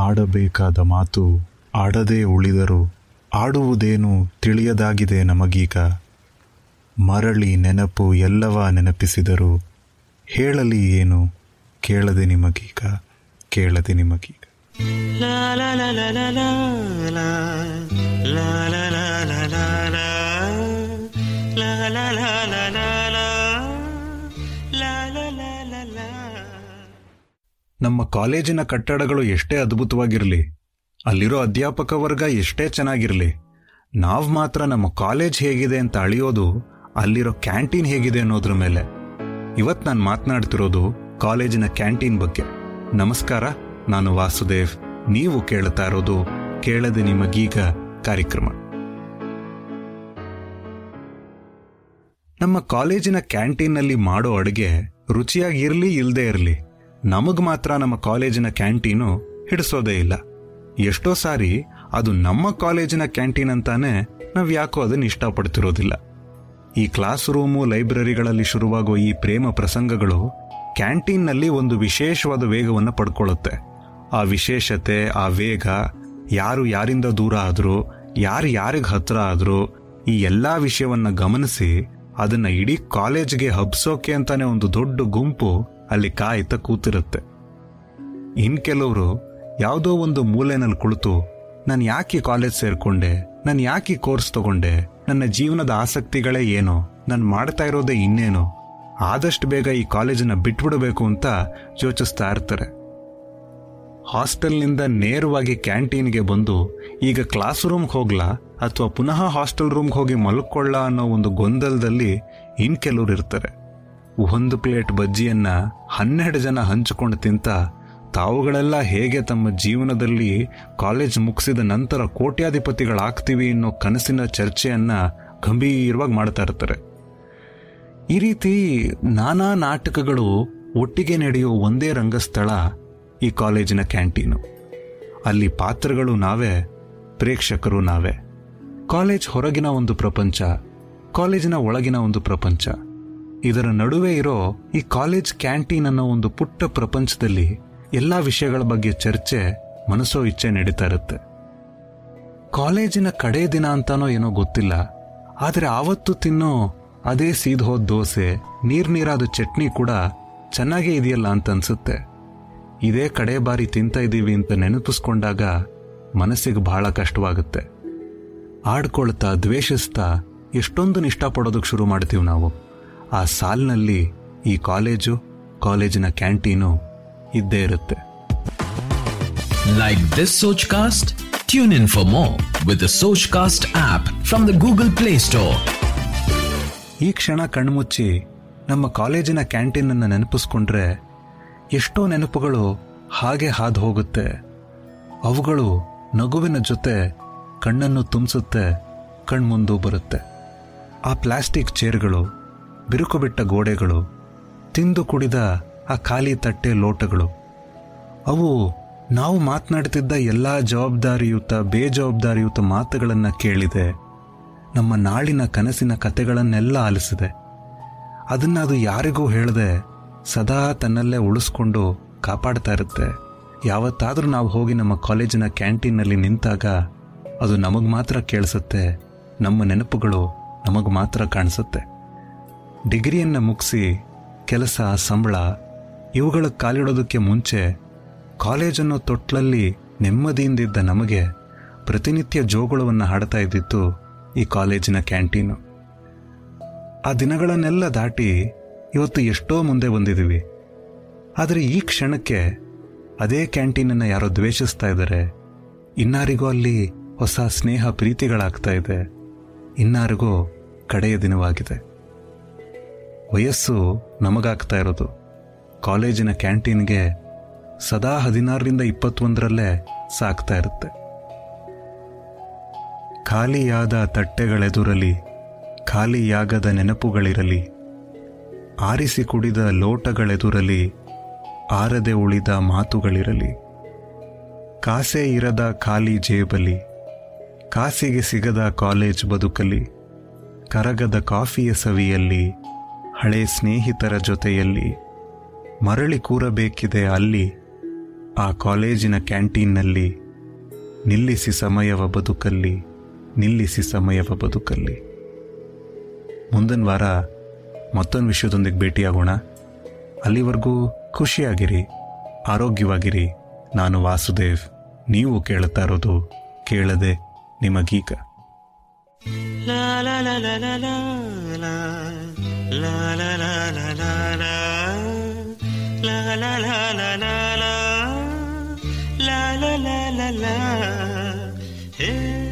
ಆಡಬೇಕಾದ ಮಾತು ಆಡದೇ ಉಳಿದರು ಆಡುವುದೇನು ತಿಳಿಯದಾಗಿದೆ ನಮಗೀಗ ಮರಳಿ ನೆನಪು ಎಲ್ಲವ ನೆನಪಿಸಿದರು ಹೇಳಲಿ ಏನು ಕೇಳದೆ ನಿಮಗೀಗ ಕೇಳದೆ ನಿಮಗೀಗ ನಮ್ಮ ಕಾಲೇಜಿನ ಕಟ್ಟಡಗಳು ಎಷ್ಟೇ ಅದ್ಭುತವಾಗಿರಲಿ, ಅಲ್ಲಿರೋ ಅಧ್ಯಾಪಕ ವರ್ಗ ಎಷ್ಟೇ ಚೆನ್ನಾಗಿರಲಿ, ನಾವು ಮಾತ್ರ ನಮ್ಮ ಕಾಲೇಜ್ ಹೇಗಿದೆ ಅಂತ ಅಳಿಯೋದು, ಅಲ್ಲಿರೋ ಕ್ಯಾಂಟೀನ್ ಹೇಗಿದೆ ಅನ್ನೋದ್ರ ಮೇಲೆ. ಇವತ್ತು ನಾನು ಮಾತನಾಡ್ತಿರೋದು ಕಾಲೇಜಿನ ಕ್ಯಾಂಟೀನ್ ಬಗ್ಗೆ. ನಮಸ್ಕಾರ, ನಾನು ವಾಸುದೇವ್. ನೀವು ಕೇಳ್ತಾ ಇರೋದು ಕೇಳದೆ ನಿಮಗೀಗ ಕಾರ್ಯಕ್ರಮ. ನಮ್ಮ ಕಾಲೇಜಿನ ಕ್ಯಾಂಟೀನ್ನಲ್ಲಿ ಮಾಡೋ ಅಡುಗೆ ರುಚಿಯಾಗಿರಲಿ ಇಲ್ಲದೇ ಇರಲಿ. ನಮಗ್ ಮಾತ್ರ ನಮ್ಮ ಕಾಲೇಜಿನ ಕ್ಯಾಂಟೀನು ಹಿಡಿಸೋದೇ ಇಲ್ಲ. ಎಷ್ಟೋ ಸಾರಿ ಅದು ನಮ್ಮ ಕಾಲೇಜಿನ ಕ್ಯಾಂಟೀನ್ ಅಂತಾನೆ ನಾವು ಯಾಕೋ ಅದನ್ನ ಇಷ್ಟಪಡ್ತಿರೋದಿಲ್ಲ. ಈ ಕ್ಲಾಸ್ ರೂಮು, ಲೈಬ್ರರಿಗಳಲ್ಲಿ ಶುರುವಾಗೋ ಈ ಪ್ರೇಮ ಪ್ರಸಂಗಗಳು ಕ್ಯಾಂಟೀನ್ನಲ್ಲಿ ಒಂದು ವಿಶೇಷವಾದ ವೇಗವನ್ನು ಪಡ್ಕೊಳ್ಳುತ್ತೆ. ಆ ವಿಶೇಷತೆ, ಆ ವೇಗ, ಯಾರು ಯಾರಿಂದ ದೂರ ಆದರೂ, ಯಾರು ಯಾರಿಗೆ ಹತ್ರ ಆದರೂ, ಈ ಎಲ್ಲಾ ವಿಷಯವನ್ನು ಗಮನಿಸಿ ಅದನ್ನ ಇಡೀ ಕಾಲೇಜ್ಗೆ ಹಬ್ಸೋಕೆ ಅಂತಾನೆ ಒಂದು ದೊಡ್ಡ ಗುಂಪು ಅಲ್ಲಿ ಕಾಯ್ತಾ ಕೂತಿರುತ್ತೆ. ಇನ್ ಕೆಲವರು ಯಾವುದೋ ಒಂದು ಮೂಲೆನಲ್ಲಿ ಕುಳಿತು, ನಾನು ಯಾಕೆ ಕಾಲೇಜ್ ಸೇರಿಕೊಂಡೆ? ನಾನು ಯಾಕೆ ಕೋರ್ಸ್ ತಗೊಂಡೆ? ನನ್ನ ಜೀವನದ ಆಸಕ್ತಿಗಳೇ ಏನು? ನಾನು ಮಾಡ್ತಾ ಇರೋದೇ ಇನ್ನೇನು? ಆದಷ್ಟು ಬೇಗ ಈ ಕಾಲೇಜನ್ನ ಬಿಟ್ಬಿಡಬೇಕು ಅಂತ ಯೋಚಿಸ್ತಾ ಇರ್ತಾರೆ. ಹಾಸ್ಟೆಲ್ನಿಂದ ನೇರವಾಗಿ ಕ್ಯಾಂಟೀನ್ಗೆ ಬಂದು, ಈಗ ಕ್ಲಾಸ್ ರೂಮ್ಗೆ ಹೋಗ್ಲಾ? ಅಥವಾ ಪುನಃ ಹಾಸ್ಟೆಲ್ ರೂಮ್ಗೆ ಹೋಗಿ ಮಲ್ಕೊಳ್ಳ ಅನ್ನೋ ಒಂದು ಗೊಂದಲದಲ್ಲಿ ಇನ್ ಕೆಲವರು ಇರ್ತಾರೆ. ಒಂದು ಪ್ಲೇಟ್ ಬಜ್ಜಿಯನ್ನ ಹನ್ನೆರಡು ಜನ ಹಂಚಿಕೊಂಡು ತಿಂತ ತಾವುಗಳೆಲ್ಲ ಹೇಗೆ ತಮ್ಮ ಜೀವನದಲ್ಲಿ ಕಾಲೇಜ್ ಮುಗಿಸಿದ ನಂತರ ಕೋಟ್ಯಾಧಿಪತಿಗಳಾಗ್ತೀವಿ ಅನ್ನೋ ಕನಸಿನ ಚರ್ಚೆಯನ್ನ ಗಂಭೀರವಾಗಿ ಮಾಡ್ತಾ ಇರ್ತಾರೆ. ಈ ರೀತಿ ನಾನಾ ನಾಟಕಗಳು ಒಟ್ಟಿಗೆ ನಡೆಯೋ ಒಂದೇ ರಂಗಸ್ಥಳ ಈ ಕಾಲೇಜಿನ ಕ್ಯಾಂಟೀನು. ಅಲ್ಲಿ ಪಾತ್ರಗಳು ನಾವೇ, ಪ್ರೇಕ್ಷಕರು ನಾವೇ. ಕಾಲೇಜ್ ಹೊರಗಿನ ಒಂದು ಪ್ರಪಂಚ, ಕಾಲೇಜಿನ ಒಳಗಿನ ಒಂದು ಪ್ರಪಂಚ. ಇದರ ನಡುವೆ ಇರೋ ಈ ಕಾಲೇಜ್ ಕ್ಯಾಂಟೀನ್ ಅನ್ನೋ ಒಂದು ಪುಟ್ಟ ಪ್ರಪಂಚದಲ್ಲಿ ಎಲ್ಲ ವಿಷಯಗಳ ಬಗ್ಗೆ ಚರ್ಚೆ ಮನಸ್ಸೋ ಇಚ್ಛೆ ನಡೀತಾ ಇರುತ್ತೆ. ಕಾಲೇಜಿನ ಕಡೇ ದಿನ ಅಂತಾನೋ ಏನೋ ಗೊತ್ತಿಲ್ಲ. ಆದರೆ ಆವತ್ತು ತಿನ್ನೋ ಅದೇ ಸೀದ್ ಹೋದ್ ದೋಸೆ, ನೀರ್ ನೀರಾದ ಚಟ್ನಿ ಕೂಡ ಚೆನ್ನಾಗೇ ಇದೆಯಲ್ಲ ಅಂತ ಅನ್ಸುತ್ತೆ. ಇದೇ ಕಡೆ ಬಾರಿ ತಿಂತ ಇದ್ದೀವಿ ಅಂತ ನೆನಪಿಸ್ಕೊಂಡಾಗ ಮನಸ್ಸಿಗೆ ಬಹಳ ಕಷ್ಟವಾಗುತ್ತೆ. ಆಡ್ಕೊಳ್ತಾ, ದ್ವೇಷಿಸ್ತಾ ಎಷ್ಟೊಂದು ಇಷ್ಟಪಡೋದಕ್ಕೆ ಶುರು ಮಾಡ್ತೀವಿ ನಾವು. ಆ ಸಾಲಿನಲ್ಲಿ ಈ ಕಾಲೇಜು ಕಾಲೇಜಿನ ಕ್ಯಾಂಟೀನು ಇದ್ದೇ ಇರುತ್ತೆ. Like this Sochcast tune in for more with Sochcast app from the Google play store ಈ ಕ್ಷಣ ಕಣ್ಮುಚ್ಚಿ ನಮ್ಮ ಕಾಲೇಜಿನ ಕ್ಯಾಂಟೀನನ್ನು ನೆನಪಿಸ್ಕೊಂಡ್ರೆ ಎಷ್ಟೋ ನೆನಪುಗಳು ಹಾಗೆ ಹಾದು ಹೋಗುತ್ತೆ. ಅವುಗಳು ನಗುವಿನ ಜೊತೆ ಕಣ್ಣನ್ನು ತುಂಬಿಸುತ್ತೆ ಕಣ್ಮುಂದು ಬರುತ್ತೆ. ಆ ಪ್ಲಾಸ್ಟಿಕ್ ಚೇರ್ಗಳು ಬಿರುಕು ಬಿಟ್ಟ ಗೋಡೆಗಳು, ತಿಂದು ಕುಡಿದ ಆ ಖಾಲಿ ತಟ್ಟೆ ಲೋಟಗಳು. ಅವು ನಾವು ಮಾತನಾಡ್ತಿದ್ದ ಎಲ್ಲ ಜವಾಬ್ದಾರಿಯುತ, ಬೇಜವಾಬ್ದಾರಿಯುತ ಮಾತುಗಳನ್ನು ಕೇಳಿದೆ. ನಮ್ಮ ನಾಳಿನ ಕನಸಿನ ಕತೆಗಳನ್ನೆಲ್ಲ ಆಲಿಸಿದೆ. ಅದನ್ನು ಅದು ಯಾರಿಗೂ ಹೇಳದೆ ಸದಾ ತನ್ನಲ್ಲೇ ಉಳಿಸ್ಕೊಂಡು ಕಾಪಾಡ್ತಾ ಇರುತ್ತೆ. ಯಾವತ್ತಾದರೂ ನಾವು ಹೋಗಿ ನಮ್ಮ ಕಾಲೇಜಿನ ಕ್ಯಾಂಟೀನಲ್ಲಿ ನಿಂತಾಗ ಅದು ನಮಗೆ ಮಾತ್ರ ಕೇಳಿಸುತ್ತೆ, ನಮ್ಮ ನೆನಪುಗಳು ನಮಗೆ ಮಾತ್ರ ಕಾಣಿಸುತ್ತೆ. ಡಿಗ್ರಿಯನ್ನ ಮುಗಿಸಿ ಕೆಲಸ, ಸಂಬಳ ಇವುಗಳ ಕಾಲಿಡೋದಕ್ಕೆ ಮುಂಚೆ ಕಾಲೇಜನ್ನು ತೊಟ್ಲಲ್ಲಿ ನೆಮ್ಮದಿಯಿಂದಿದ್ದ ನಮಗೆ ಪ್ರತಿನಿತ್ಯ ಜೋಗುಳವನ್ನು ಹಾಡ್ತಾ ಇದ್ದಿತ್ತು ಈ ಕಾಲೇಜಿನ ಕ್ಯಾಂಟೀನು. ಆ ದಿನಗಳನ್ನೆಲ್ಲ ದಾಟಿ ಇವತ್ತು ಎಷ್ಟೋ ಮುಂದೆ ಬಂದಿದ್ದೀವಿ. ಆದರೆ ಈ ಕ್ಷಣಕ್ಕೆ ಅದೇ ಕ್ಯಾಂಟೀನನ್ನು ಯಾರೋ ದ್ವೇಷಿಸ್ತಾ ಇದ್ದಾರೆ. ಇನ್ನಾರಿಗೂ ಅಲ್ಲಿ ಹೊಸ ಸ್ನೇಹ, ಪ್ರೀತಿಗಳಾಗ್ತಾ ಇದೆ. ಇನ್ನಾರಿಗೂ ಕಡೆಯ ದಿನವಾಗಿದೆ. ವಯಸ್ಸು ನಮಗಾಗ್ತಾ ಇರೋದು. ಕಾಲೇಜಿನ ಕ್ಯಾಂಟೀನ್ಗೆ ಸದಾ ಹದಿನಾರರಿಂದ ಇಪ್ಪತ್ತೊಂದರಲ್ಲೇ ಸಾಕ್ತಾ ಇರುತ್ತೆ. ಖಾಲಿಯಾದ ತಟ್ಟೆಗಳೆದುರಲಿ ಖಾಲಿಯಾಗದ ನೆನಪುಗಳಿರಲಿ, ಆರಿಸಿ ಕುಡಿದ ಲೋಟಗಳೆದುರಲಿ, ಆರದೆ ಉಳಿದ ಮಾತುಗಳಿರಲಿ, ಕಾಸೆ ಇರದ ಖಾಲಿ ಜೇಬಲಿ ಕಾಸಿಗೆ ಸಿಗದ ಕಾಲೇಜ್ ಬದುಕಲಿ ಕರಗದ ಕಾಫಿಯ ಸವಿಯಲ್ಲಿ ಹಳೆ ಸ್ನೇಹಿತರ ಜೊತೆಯಲ್ಲಿ ಮರಳಿ ಕೂರಬೇಕಿದೆ ಅಲ್ಲಿ, ಆ ಕಾಲೇಜಿನ ಕ್ಯಾಂಟೀನ್ನಲ್ಲಿ ನಿಲ್ಲಿಸಿ ಸಮಯವ ಬದುಕಲ್ಲಿ, ನಿಲ್ಲಿಸಿ ಸಮಯವ ಬದುಕಲ್ಲಿ. ಮುಂದಿನ ವಾರ ಮತ್ತೊಂದು ವಿಷಯದೊಂದಿಗೆ ಭೇಟಿಯಾಗೋಣ. ಅಲ್ಲಿವರೆಗೂ ಖುಷಿಯಾಗಿರಿ, ಆರೋಗ್ಯವಾಗಿರಿ. ನಾನು ವಾಸುದೇವ್, ನೀವು ಕೇಳುತ್ತಾ ಇರೋದು ಕೇಳದೆ ನಿಮಗೀಗ. La la la la la la. La la la la la la. La la la la la. Hey